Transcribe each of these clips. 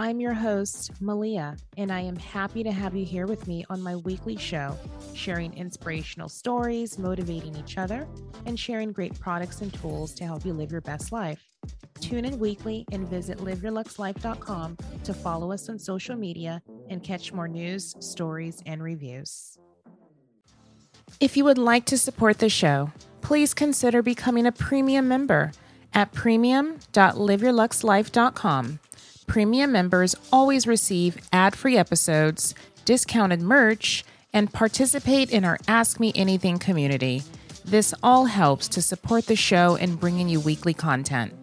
I'm your host, Malia, and I am happy to have you here with me on my weekly show, sharing inspirational stories, motivating each other, and sharing great products and tools to help you live your best life. Tune in weekly and visit liveyourluxlife.com to follow us on social media and catch more news, stories, and reviews. If you would like to support the show, please consider becoming a premium member at premium.liveyourluxlife.com. Premium members always receive ad free episodes, discounted merch, and participate in our Ask Me Anything community. This all helps to support the show in bringing you weekly content.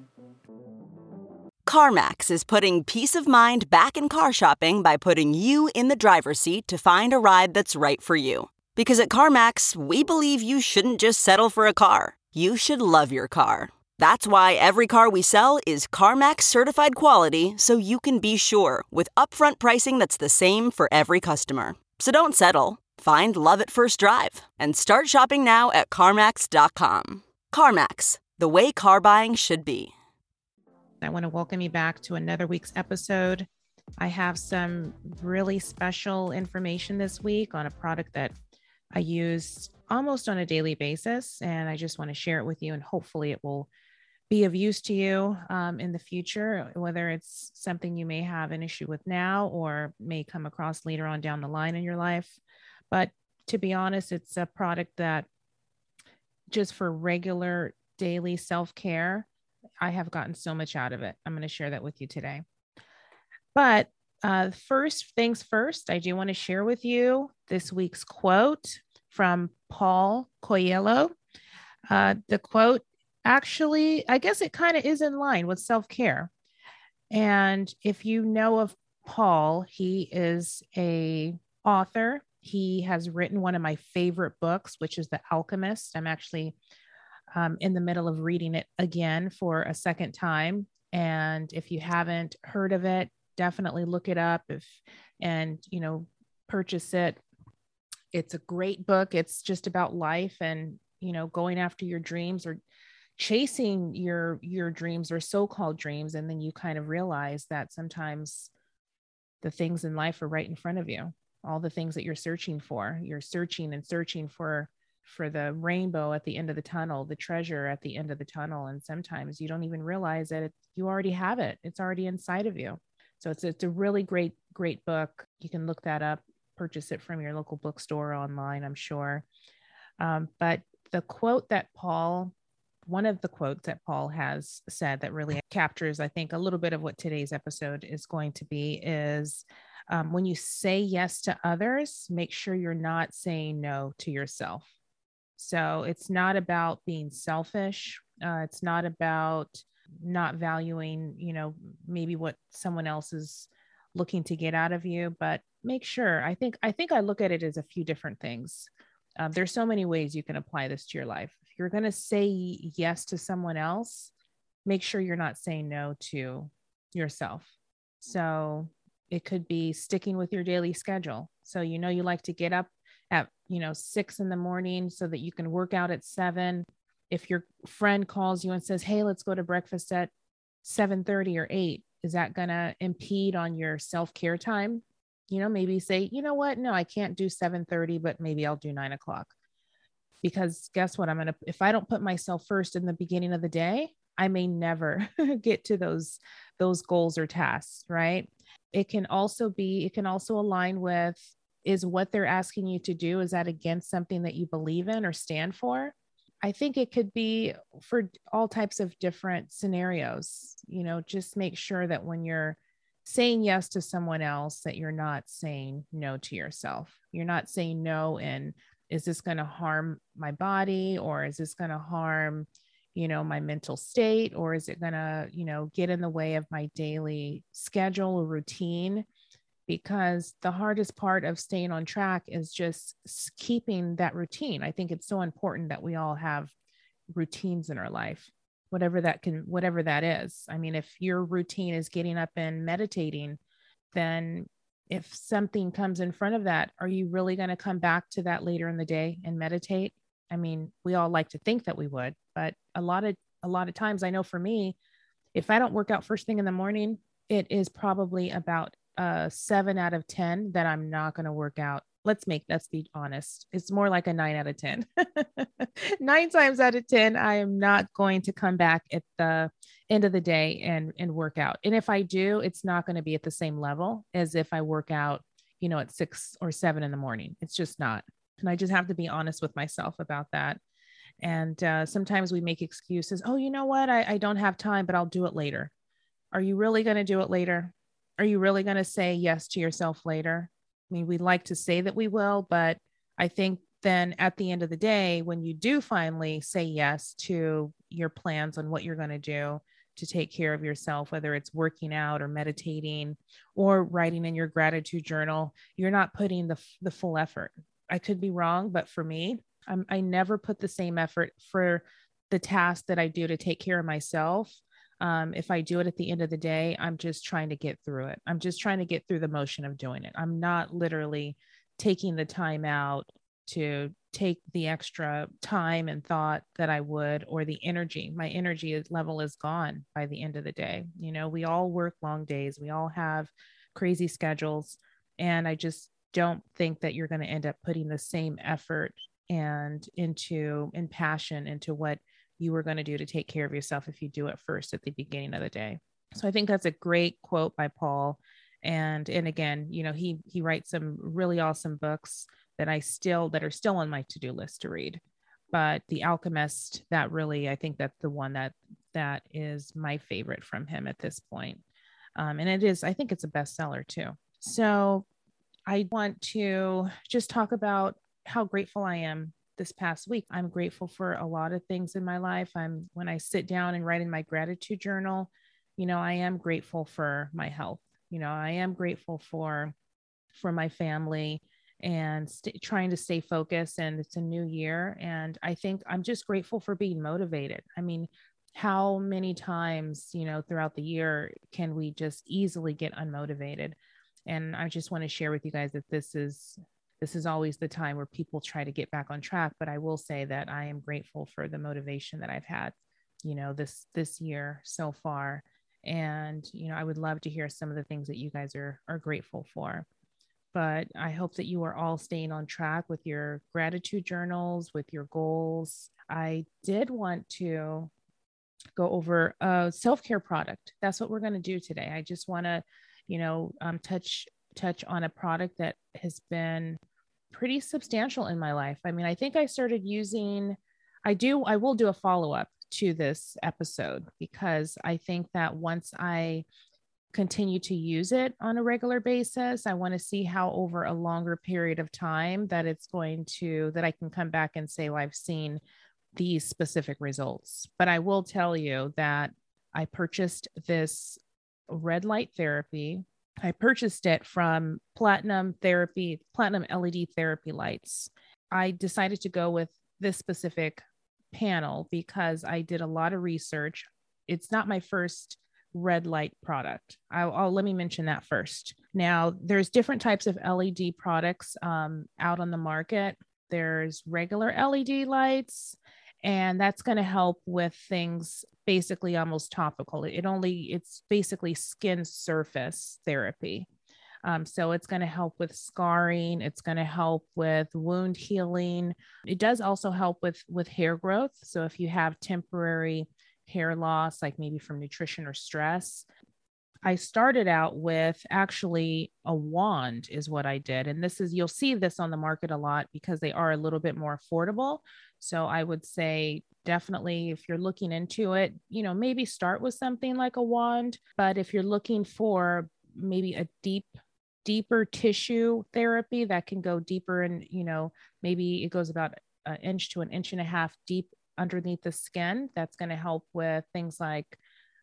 CarMax is putting peace of mind back in car shopping by putting you in the driver's seat to find a ride that's right for you. Because at CarMax, we believe you shouldn't just settle for a car, you should love your car. That's why every car we sell is CarMax certified quality so you can be sure with upfront pricing that's the same for every customer. So don't settle. Find love at first drive and start shopping now at CarMax.com. CarMax, the way car buying should be. I want to welcome you back to another week's episode. I have some really special information this week on a product that I use almost on a daily basis, and I just want to share it with you, and hopefully, it will be of use to you um, in the future, whether it's something you may have an issue with now or may come across later on down the line in your life. But to be honest, it's a product that just for regular daily self care, I have gotten so much out of it. I'm going to share that with you today. But uh, first things first, I do want to share with you this week's quote from Paul Coelho. Uh, the quote actually, I guess it kind of is in line with self care. And if you know of Paul, he is a author. He has written one of my favorite books, which is The Alchemist. I'm actually um, in the middle of reading it again for a second time. And if you haven't heard of it, definitely look it up if and you know purchase it. It's a great book. It's just about life and you know going after your dreams or chasing your your dreams or so-called dreams and then you kind of realize that sometimes the things in life are right in front of you. All the things that you're searching for you're searching and searching for for the rainbow at the end of the tunnel the treasure at the end of the tunnel and sometimes you don't even realize that it, you already have it. It's already inside of you. So it's it's a really great great book. You can look that up purchase it from your local bookstore online i'm sure. Um, but the quote that paul one of the quotes that Paul has said that really captures, I think, a little bit of what today's episode is going to be is um, when you say yes to others, make sure you're not saying no to yourself. So it's not about being selfish. Uh, it's not about not valuing, you know, maybe what someone else is looking to get out of you, but make sure. I think I think I look at it as a few different things. Um, there's so many ways you can apply this to your life you're going to say yes to someone else, make sure you're not saying no to yourself. So it could be sticking with your daily schedule. So you know you like to get up at, you know, 6 in the morning so that you can work out at 7. if your friend calls you and says, "Hey, let's go to breakfast at 7:30 or 8," is that to impede on your self-care time? You know, maybe say, "You know what? No, I can't do 7:30, but maybe I'll do 9 o'clock." Because guess what? I'm gonna if I don't put myself first in the beginning of the day, I may never get to those those goals or tasks, right? It can also be, it can also align with is what they're asking you to do is that against something that you believe in or stand for i think it could be for all types of different scenarios you know just make sure that when you're saying yes to someone else that you're not saying no to yourself you're not saying no and is this going to harm my body or is this going to harm you know my mental state or is it going to you know get in the way of my daily schedule or routine because the hardest part of staying on track is just keeping that routine. I think it's so important that we all have routines in our life, whatever that can, whatever that is. I mean, if your routine is getting up and meditating, then if something comes in front of that, are you really going to come back to that later in the day and meditate? I mean, we all like to think that we would, but a lot of a lot of times I know for me, if I don't work out first thing in the morning, it is probably about a seven out of 10 that I'm not going to work out. Let's make, let's be honest. It's more like a nine out of 10. nine times out of 10, I am not going to come back at the end of the day and, and work out. And if I do, it's not going to be at the same level as if I work out, you know, at six or seven in the morning. It's just not. And I just have to be honest with myself about that. And uh, sometimes we make excuses. Oh, you know what? I, I don't have time, but I'll do it later. Are you really going to do it later? are you really going to say yes to yourself later? I mean, we'd like to say that we will, but I think then at the end of the day, when you do finally say yes to your plans on what you're going to do to take care of yourself, whether it's working out or meditating or writing in your gratitude journal, you're not putting the, the full effort. I could be wrong, but for me, I'm, I never put the same effort for the task that I do to take care of myself um, if I do it at the end of the day, I'm just trying to get through it. I'm just trying to get through the motion of doing it. I'm not literally taking the time out to take the extra time and thought that I would, or the energy. My energy level is gone by the end of the day. You know, we all work long days, we all have crazy schedules. And I just don't think that you're going to end up putting the same effort and into and passion into what you were going to do to take care of yourself if you do it first at the beginning of the day. So I think that's a great quote by Paul. And and again, you know, he he writes some really awesome books that I still that are still on my to-do list to read. But The Alchemist, that really I think that's the one that that is my favorite from him at this point. Um, and it is, I think it's a bestseller too. So I want to just talk about how grateful I am this past week. I'm grateful for a lot of things in my life. I'm when I sit down and write in my gratitude journal, you know, I am grateful for my health. You know, I am grateful for for my family and st- trying to stay focused and it's a new year and I think I'm just grateful for being motivated. I mean, how many times, you know, throughout the year can we just easily get unmotivated? And I just want to share with you guys that this is this is always the time where people try to get back on track but i will say that i am grateful for the motivation that i've had you know this this year so far and you know i would love to hear some of the things that you guys are are grateful for but i hope that you are all staying on track with your gratitude journals with your goals. I did want to go over a self-care product. That's what we're going to do today. I just want to you know um, touch touch on a product that has been pretty substantial in my life. I mean, I think I started using, I do, I will do a follow up to this episode because I think that once I continue to use it on a regular basis, I want to see how over a longer period of time that it's going to, that I can come back and say, well, I've seen these specific results. But I will tell you that I purchased this red light therapy I purchased it from Platinum Therapy, Platinum LED Therapy Lights. I decided to go with this specific panel because I did a lot of research. It's not my first red light product. I'll, I'll, let me mention that first. Now, there's different types of LED products um, out on the market. There's regular LED lights, and that's going to help with things basically almost topical it only it's basically skin surface therapy um, so it's going to help with scarring it's going to help with wound healing it does also help with with hair growth so if you have temporary hair loss like maybe from nutrition or stress I started out with actually a wand, is what I did. And this is, you'll see this on the market a lot because they are a little bit more affordable. So I would say definitely if you're looking into it, you know, maybe start with something like a wand. But if you're looking for maybe a deep, deeper tissue therapy that can go deeper and, you know, maybe it goes about an inch to an inch and a half deep underneath the skin, that's going to help with things like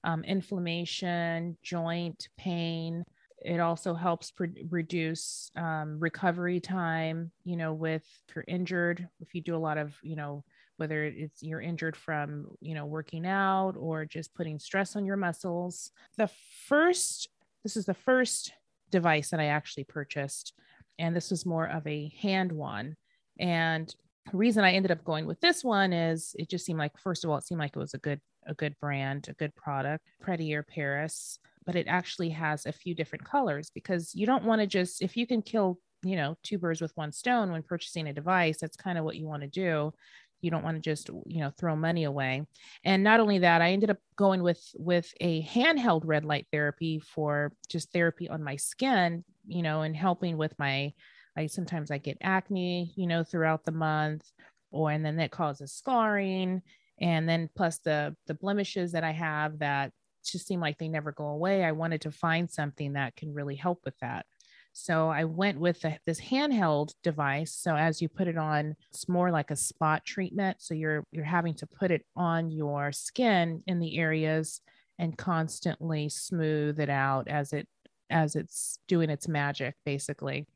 um, inflammation, joint pain. It also helps pre- reduce um, recovery time, you know, with if you're injured, if you do a lot of, you know, whether it's you're injured from, you know, working out or just putting stress on your muscles. The first, this is the first device that I actually purchased, and this was more of a hand one. And the reason I ended up going with this one is it just seemed like, first of all, it seemed like it was a good a good brand, a good product, Pretier Paris, but it actually has a few different colors because you don't want to just, if you can kill, you know, two birds with one stone when purchasing a device, that's kind of what you want to do. You don't want to just, you know, throw money away. And not only that, I ended up going with with a handheld red light therapy for just therapy on my skin, you know, and helping with my I sometimes I get acne, you know, throughout the month, or and then that causes scarring and then plus the the blemishes that i have that just seem like they never go away i wanted to find something that can really help with that. So i went with the, this handheld device. So as you put it on it's more like a spot treatment. So you're you're having to put it on your skin in the areas and constantly smooth it out as it as it's doing its magic basically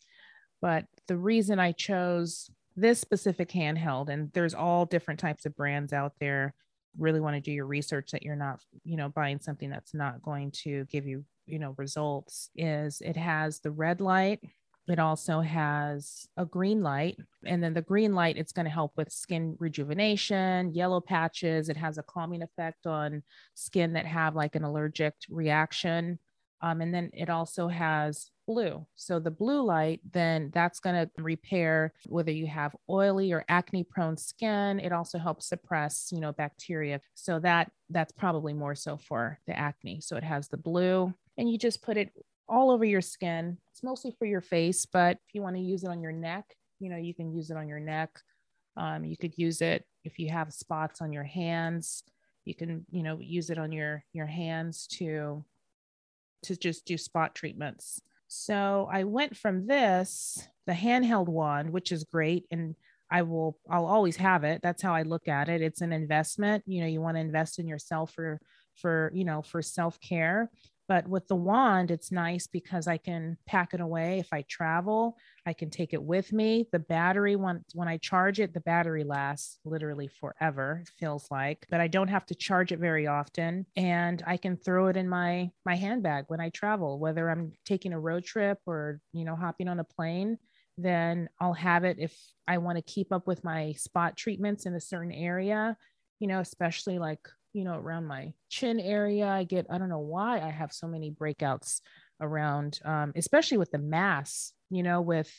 but the reason i chose this specific handheld and there's all different types of brands out there really want to do your research that you're not you know buying something that's not going to give you you know results is it has the red light it also has a green light and then the green light it's going to help with skin rejuvenation yellow patches it has a calming effect on skin that have like an allergic reaction um, and then it also has blue. So the blue light, then that's going to repair whether you have oily or acne prone skin. It also helps suppress, you know, bacteria. So that that's probably more so for the acne. So it has the blue and you just put it all over your skin. It's mostly for your face, but if you want to use it on your neck, you know, you can use it on your neck. Um, you could use it if you have spots on your hands. You can, you know, use it on your your hands to to just do spot treatments. So I went from this, the handheld wand, which is great. And I will, I'll always have it. That's how I look at it. It's an investment. You know, you want to invest in yourself for, for, you know, for self care. But with the wand, it's nice because I can pack it away if I travel. I can take it with me. The battery, when, when I charge it, the battery lasts literally forever, it feels like, but I don't have to charge it very often. And I can throw it in my, my handbag when I travel, whether I'm taking a road trip or, you know, hopping on a plane then I'll have it if I want to keep up with my spot treatments in a certain area, you know, especially like you know, around my chin area. I get, I don't know why I have so many breakouts around, um, especially with the mask, you know, with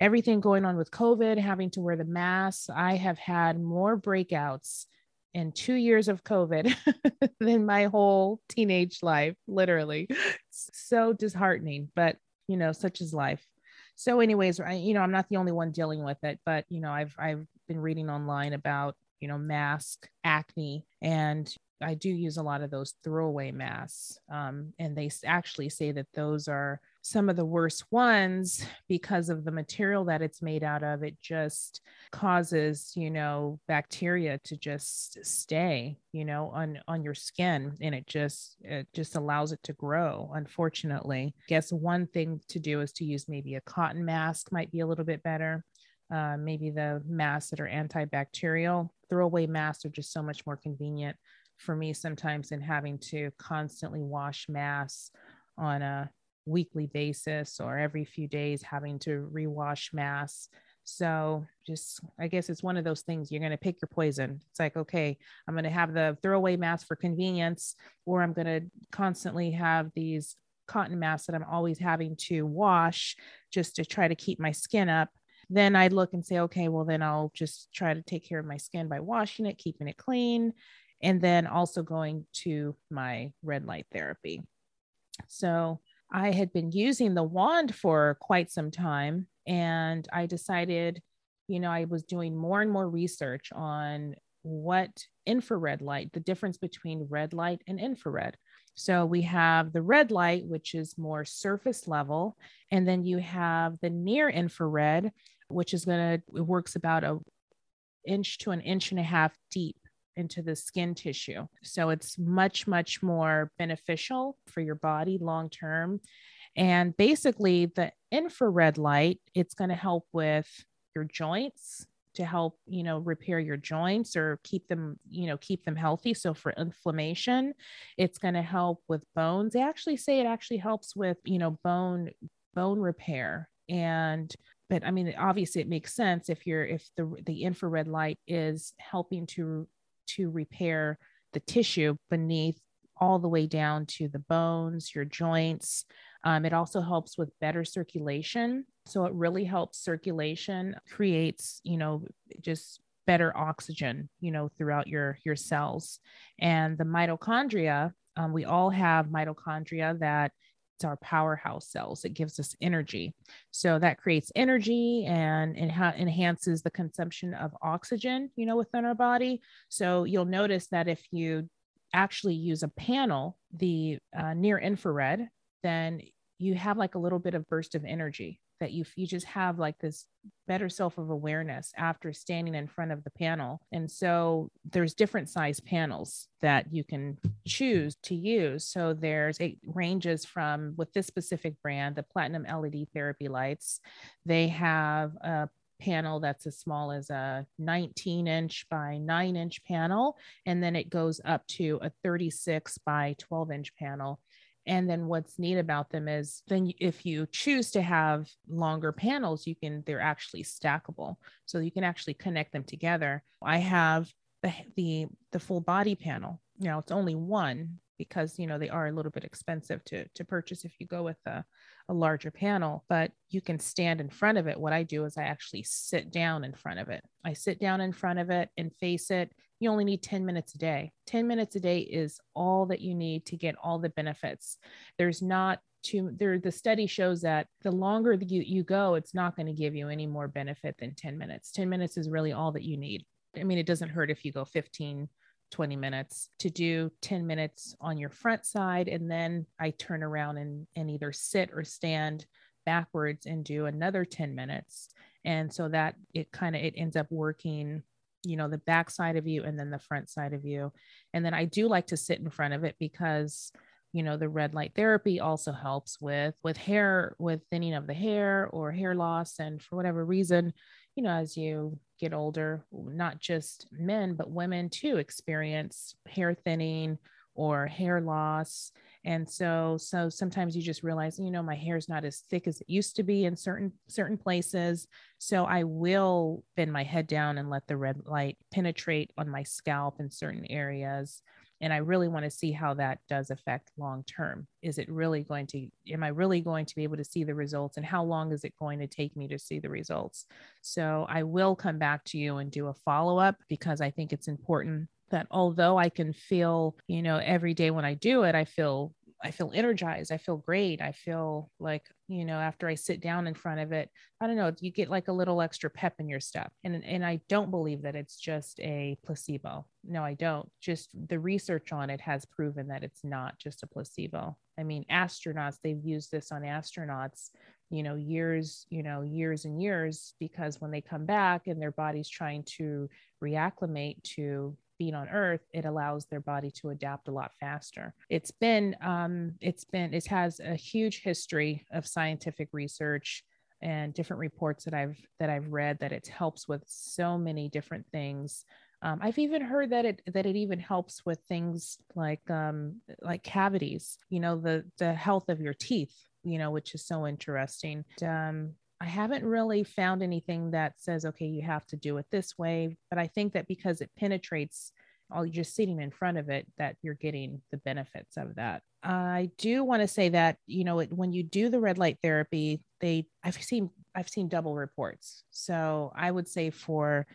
everything going on with COVID, having to wear the mask. I have had more breakouts in two years of COVID than my whole teenage life, literally. so disheartening, but you know, such is life. So, anyways, I, you know, I'm not the only one dealing with it, but you know, I've I've been reading online about you know, mask acne. And I do use a lot of those throwaway masks. Um, and they actually say that those are some of the worst ones because of the material that it's made out of. It just causes, you know, bacteria to just stay, you know, on, on your skin. And it just, it just allows it to grow, unfortunately. I guess one thing to do is to use maybe a cotton mask might be a little bit better. Uh, maybe the masks that are antibacterial. Throwaway masks are just so much more convenient for me sometimes than having to constantly wash masks on a weekly basis or every few days having to rewash masks. So just, I guess it's one of those things you're going to pick your poison. It's like, okay, I'm going to have the throwaway mask for convenience, or I'm going to constantly have these cotton masks that I'm always having to wash just to try to keep my skin up. Then I'd look and say, okay, well, then I'll just try to take care of my skin by washing it, keeping it clean, and then also going to my red light therapy. So I had been using the wand for quite some time, and I decided, you know, I was doing more and more research on what infrared light, the difference between red light and infrared. So we have the red light, which is more surface level, and then you have the near infrared, which is going to, works about a inch to an inch and a half deep into the skin tissue. So it's much, much more beneficial for your body long term. And basically, the infrared light, it's going to help with your joints to help you know repair your joints or keep them you know keep them healthy so for inflammation it's going to help with bones they actually say it actually helps with you know bone bone repair and but i mean obviously it makes sense if you're if the the infrared light is helping to to repair the tissue beneath all the way down to the bones, your joints. Um, it also helps with better circulation. So it really helps circulation, creates, you know, just better oxygen, you know, throughout your your cells. And the mitochondria, um, we all have mitochondria that it's our powerhouse cells. It gives us energy. So that creates energy and enha- enhances the consumption of oxygen, you know, within our body. So you'll notice that if you actually use a panel, the uh, near infrared, then you have like a little bit of burst of energy that you you just have like this better self of awareness after standing in front of the panel. And so there's different size panels that you can choose to use. So there's it ranges from with this specific brand the platinum led therapy lights they have a panel that's as small as a 19 inch by 9 inch panel and then it goes up to a 36 by 12 inch panel and then what's neat about them is then if you choose to have longer panels, you can, they're actually stackable. So you can actually connect them together. I have the, the, the full body panel. Now it's only one because, you know, they are a little bit expensive to, to purchase if you go with a, a larger panel, but you can stand in front of it. What I do is I actually sit down in front of it. I sit down in front of it and face it. You only need 10 minutes a day. 10 minutes a day is all that you need to get all the benefits. There's not too there the study shows that the longer you, you go, it's not going to give you any more benefit than 10 minutes. 10 minutes is really all that you need. I mean, it doesn't hurt if you go 15 20 minutes to do 10 minutes on your front side and then i turn around and, and either sit or stand backwards and do another 10 minutes and so that it kind of it ends up working you know the back side of you and then the front side of you and then i do like to sit in front of it because you know the red light therapy also helps with with hair with thinning of the hair or hair loss and for whatever reason you know as you get older, not just men, but women too experience hair thinning or hair loss. And so, so sometimes you just realize, you know, my hair is not as thick as it used to be in certain certain places. So I will bend my head down and let the red light penetrate on my scalp in certain areas. And i really want to see how that does affect long term. Is it really going to am i really going to be able to see the results? And how long is it going to take me to see the results? So i will come back to you and do a follow up because i think it's important that although i can feel you know every day when i do it i feel I feel energized. I feel great. I feel like, you know, after I sit down in front of it, I don't know, you get like a little extra pep in your step. And and I don't believe that it's just a placebo. No, I don't. Just the research on it has proven that it's not just a placebo. I mean, astronauts, they've used this on astronauts, you know, years, you know, years and years because when they come back and their body's trying to reacclimate to being on earth it allows their body to adapt a lot faster it's been um, it's been it has a huge history of scientific research and different reports that i've that i've read that it helps with so many different things um, I've even heard that it that it even helps with things like um, like cavities. You know, the the health of your teeth. You know, which is so interesting. Um, I haven't really found anything that says, okay, you have to do it this way. But I think that because it penetrates all you're just sitting in front of it, that you're getting the benefits of that. I do want to say that, you know, when you do the red light therapy, they, I've seen, I've seen double reports. So I would say for,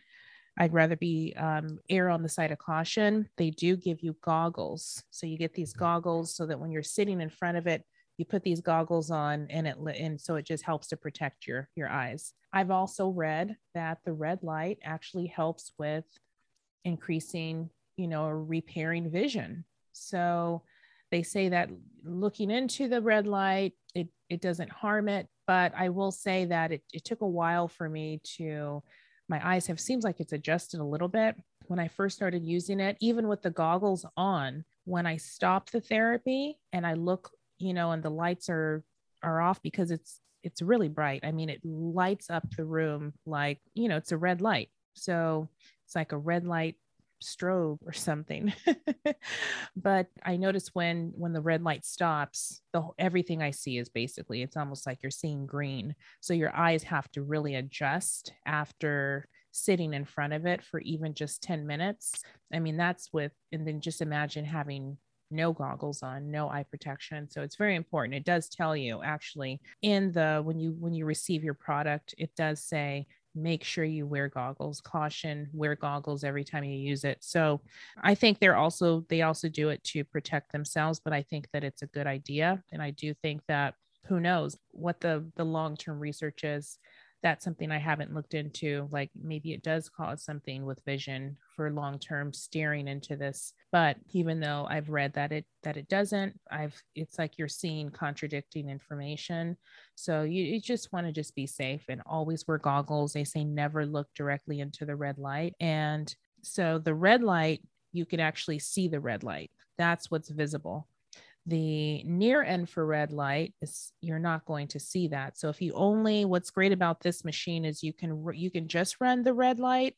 I'd rather be um, err on the side of caution. They do give you goggles. So you get these goggles so that when you're sitting in front of it, you put these goggles on and it and so it just helps to protect your your eyes. I've also read that the red light actually helps with increasing you know repairing vision. So they say that looking into the red light it it doesn't harm it but i will say that it, it took a while for me to my eyes have seems like it's adjusted a little bit. When i first started using it even with the goggles on when i stop the therapy and i look you know, and the lights are are off because it's it's really bright. I mean, it lights up the room like, you know, it's a red light. So it's like a red light strobe or something. but I notice when when the red light stops, the everything I see is basically it's almost like you're seeing green. So your eyes have to really adjust after sitting in front of it for even just 10 minutes. I mean, that's with and then just imagine having no goggles on no eye protection. So it's very important. It does tell you actually in the when you when you receive your product it does say make sure you wear goggles caution wear goggles every time you use it. So i think they're also they also do it to protect themselves but i think that it's a good idea. And i do think that who knows what the the long term research is that's something I haven't looked into. Like maybe it does cause something with vision for long term steering into this. But even though I've read that it that it doesn't, I've it's like you're seeing contradicting information. So you, you just want to just be safe and always wear goggles. They say never look directly into the red light. And so the red light, you can actually see the red light. That's what's visible the near infrared light is you're not going to see that. So if you only what's great about this machine is you can you can just run the red light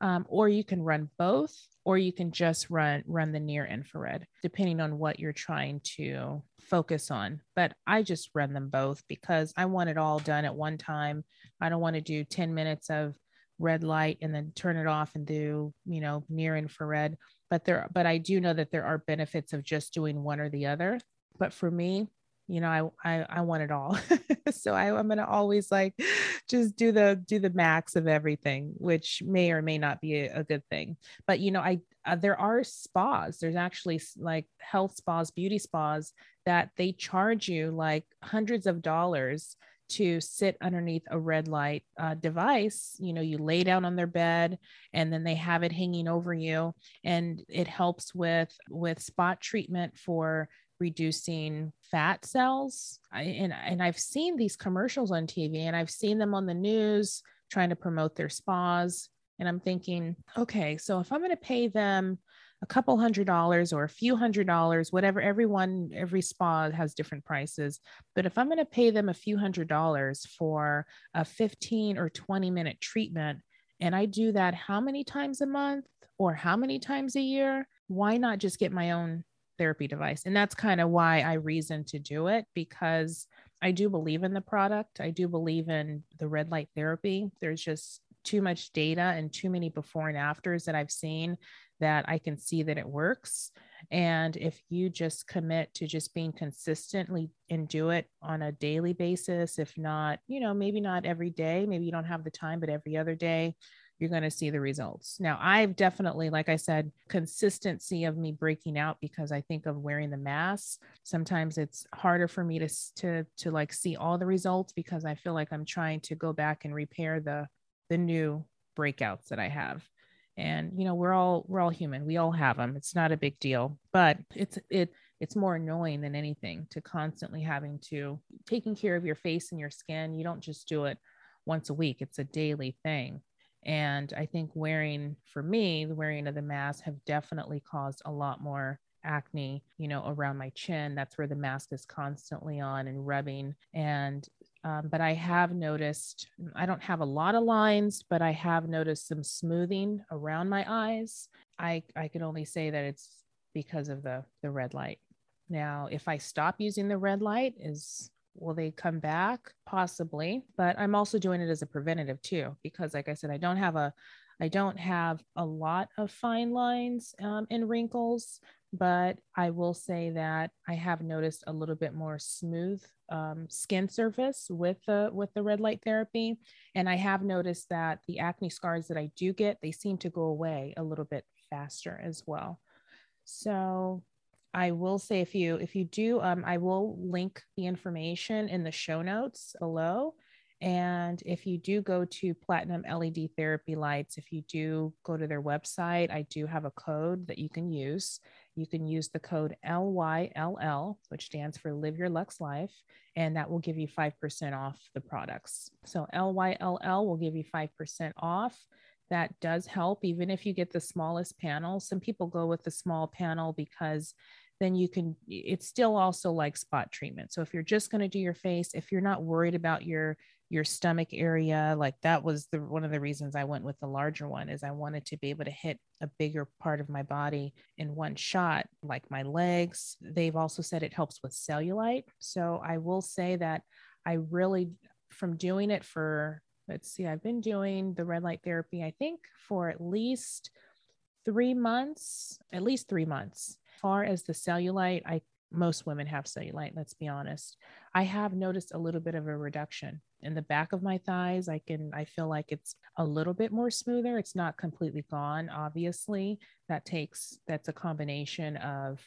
um, or you can run both or you can just run run the near infrared depending on what you're trying to focus on. But i just run them both because i want it all done at one time. I don't want to do 10 minutes of red light and then turn it off and do you know near infrared. But there but i do know that there are benefits of just doing one or the other. But for me you know i i, I want it all. So I, i'm going to always like just do the do the max of everything which may or may not be a, a good thing. But you know i uh, there are spas. There's actually like health spas beauty spas that they charge you like hundreds of dollars to sit underneath a red light uh, device you know you lay down on their bed and then they have it hanging over you and it helps with with spot treatment for reducing fat cells. I, and and I've seen these commercials on TV and I've seen them on the news trying to promote their spas and I'm thinking okay so if I'm going to pay them a couple hundred dollars or a few hundred dollars, whatever. Everyone, every spa has different prices. But if I'm going to pay them a few hundred dollars for a 15 or 20 minute treatment, and I do that how many times a month or how many times a year, why not just get my own therapy device? And that's kind of why I reason to do it because I do believe in the product. I do believe in the red light therapy. There's just too much data and too many before and afters that I've seen that I can see that it works. And if you just commit to just being consistently and do it on a daily basis, if not, you know, maybe not every day, maybe you don't have the time, but every other day, you're going to see the results. Now, I've definitely, like I said, consistency of me breaking out because I think of wearing the mask. Sometimes it's harder for me to to to like see all the results because I feel like I'm trying to go back and repair the the new breakouts that I have and you know we're all we're all human. We all have them it's not a big deal but it's it it's more annoying than anything to constantly having to taking care of your face and your skin. You don't just do it once a week. It's a daily thing. And i think wearing for me the wearing of the mask have definitely caused a lot more acne, you know, around my chin. That's where the mask is constantly on and rubbing. And um, but I have noticed, I don't have a lot of lines, but I have noticed some smoothing around my eyes. I, I can only say that it's because of the, the red light. Now, if I stop using the red light, is will they come back possibly but i'm also doing it as a preventative too because like i said i don't have a i don't have a lot of fine lines um, and wrinkles but i will say that i have noticed a little bit more smooth um, skin surface with the with the red light therapy and i have noticed that the acne scars that i do get they seem to go away a little bit faster as well so I will say if you if you do, um, I will link the information in the show notes below. And if you do go to Platinum LED Therapy Lights, if you do go to their website, I do have a code that you can use. You can use the code LYLL, which stands for Live Your Lux Life, and that will give you 5% off the products. So LYLL will give you 5% off. That does help. Even if you get the smallest panel some people go with the small panel because then you can it's still also like spot treatment. So if you're just going to do your face if you're not worried about your your stomach area like that was the one of the reasons i went with the larger one is i wanted to be able to hit a bigger part of my body in one shot like my legs. They've also said it helps with cellulite. So i will say that i really from doing it for let's see i've been doing the red light therapy i think for at least three months at least three months. Far as the cellulite, I most women have cellulite, let's be honest. I have noticed a little bit of a reduction in the back of my thighs. I can I feel like it's a little bit more smoother. It's not completely gone, obviously. That takes that's a combination of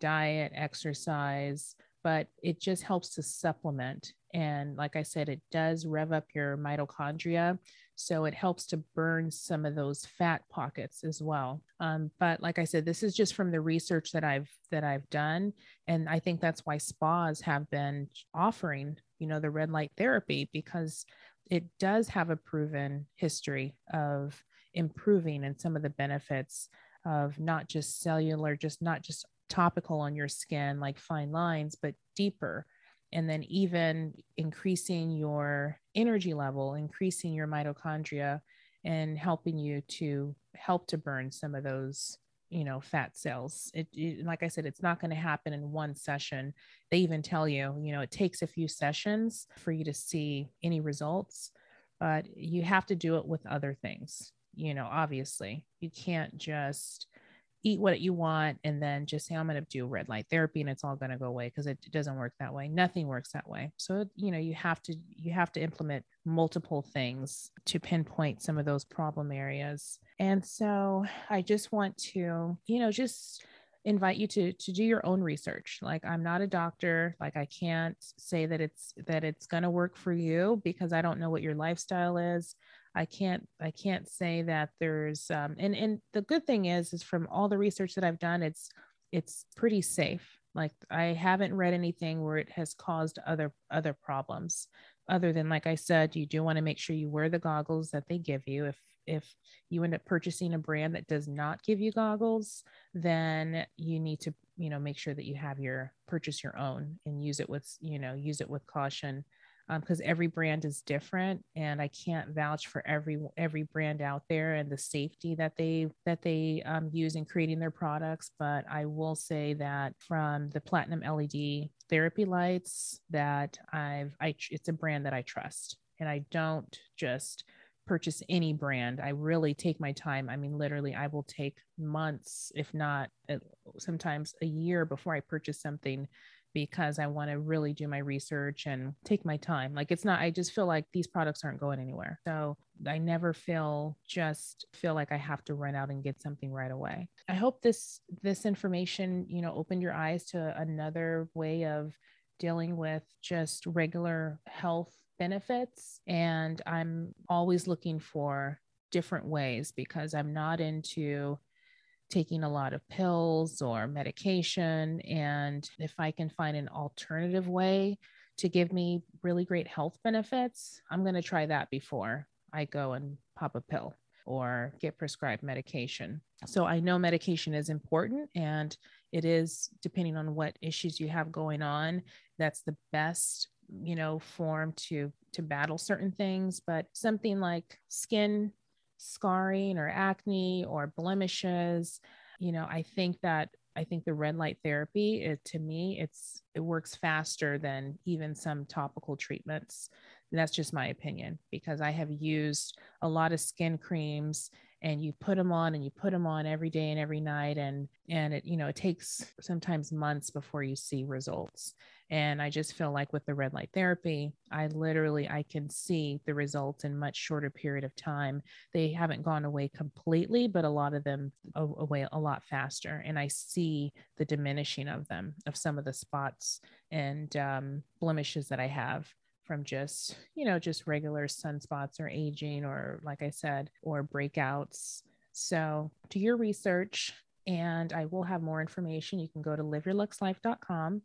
diet, exercise, but it just helps to supplement. And like I said, it does rev up your mitochondria. So it helps to burn some of those fat pockets as well. Um, but like I said, this is just from the research that I've that I've done. And I think that's why spas have been offering, you know, the red light therapy because it does have a proven history of improving and some of the benefits of not just cellular, just not just topical on your skin like fine lines, but deeper. And then even increasing your energy level, increasing your mitochondria, and helping you to help to burn some of those you know fat cells. It, it, like i said it's not going to happen in one session. They even tell you you know it takes a few sessions for you to see any results but you have to do it with other things you know obviously. You can't just eat what you want and then just say i'm going to do red light therapy and it's all going to go away because it, doesn't work that way. Nothing works that way. So you know you have to you have to implement multiple things to pinpoint some of those problem areas. And so i just want to you know just invite you to to do your own research. Like i'm not a doctor. Like i can't say that it's that it's going to work for you because i don't know what your lifestyle is I can't I can't say that there's um, and and the good thing is is from all the research that I've done it's it's pretty safe. Like I haven't read anything where it has caused other other problems other than like I said you do want to make sure you wear the goggles that they give you if if you end up purchasing a brand that does not give you goggles then you need to you know make sure that you have your purchase your own and use it with you know use it with caution because um, every brand is different and i can't vouch for every every brand out there and the safety that they that they um, use in creating their products but i will say that from the platinum led therapy lights that i've i it's a brand that i trust and i don't just purchase any brand. I really take my time. I mean literally i will take months if not sometimes a year before i purchase something because I want to really do my research and take my time. Like it's not, I just feel like these products aren't going anywhere. So I never feel just feel like I have to run out and get something right away. I hope this this information, you know, opened your eyes to another way of dealing with just regular health benefits. And I'm always looking for different ways because I'm not into taking a lot of pills or medication. And if I can find an alternative way to give me really great health benefits, I'm going to try that before I go and pop a pill or get prescribed medication. So I know medication is important and it is depending on what issues you have going on, that's the best, you know, form to to battle certain things, but something like skin scarring or acne or blemishes, you know, I think that I think the red light therapy, it, to me, it's it works faster than even some topical treatments. And that's just my opinion because I have used a lot of skin creams and you put them on and you put them on every day and every night and and it you know it takes sometimes months before you see results. And i just feel like with the red light therapy i literally i can see the results in much shorter period of time. They haven't gone away completely but a lot of them away a lot faster and i see the diminishing of them of some of the spots and um, blemishes that i have from just, you know, just regular sunspots or aging or, like I said, or breakouts. So do your research and I will have more information. You can go to liveyourluxlife.com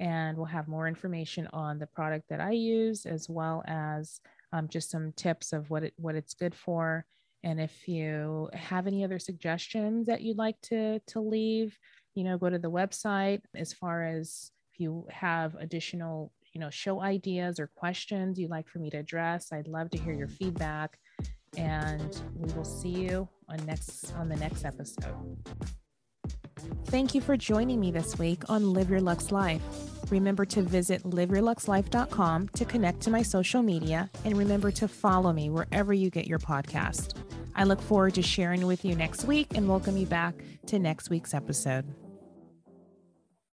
and we'll have more information on the product that I use as well as um, just some tips of what it what it's good for. And if you have any other suggestions that you'd like to to leave, you know, go to the website. As far as if you have additional you know, show ideas or questions you'd like for me to address. I'd love to hear your feedback. And we will see you on next on the next episode. Thank you for joining me this week on Live Your Lux Life. Remember to visit liveyourluxlife.com to connect to my social media and remember to follow me wherever you get your podcast. I look forward to sharing with you next week and welcome you back to next week's episode.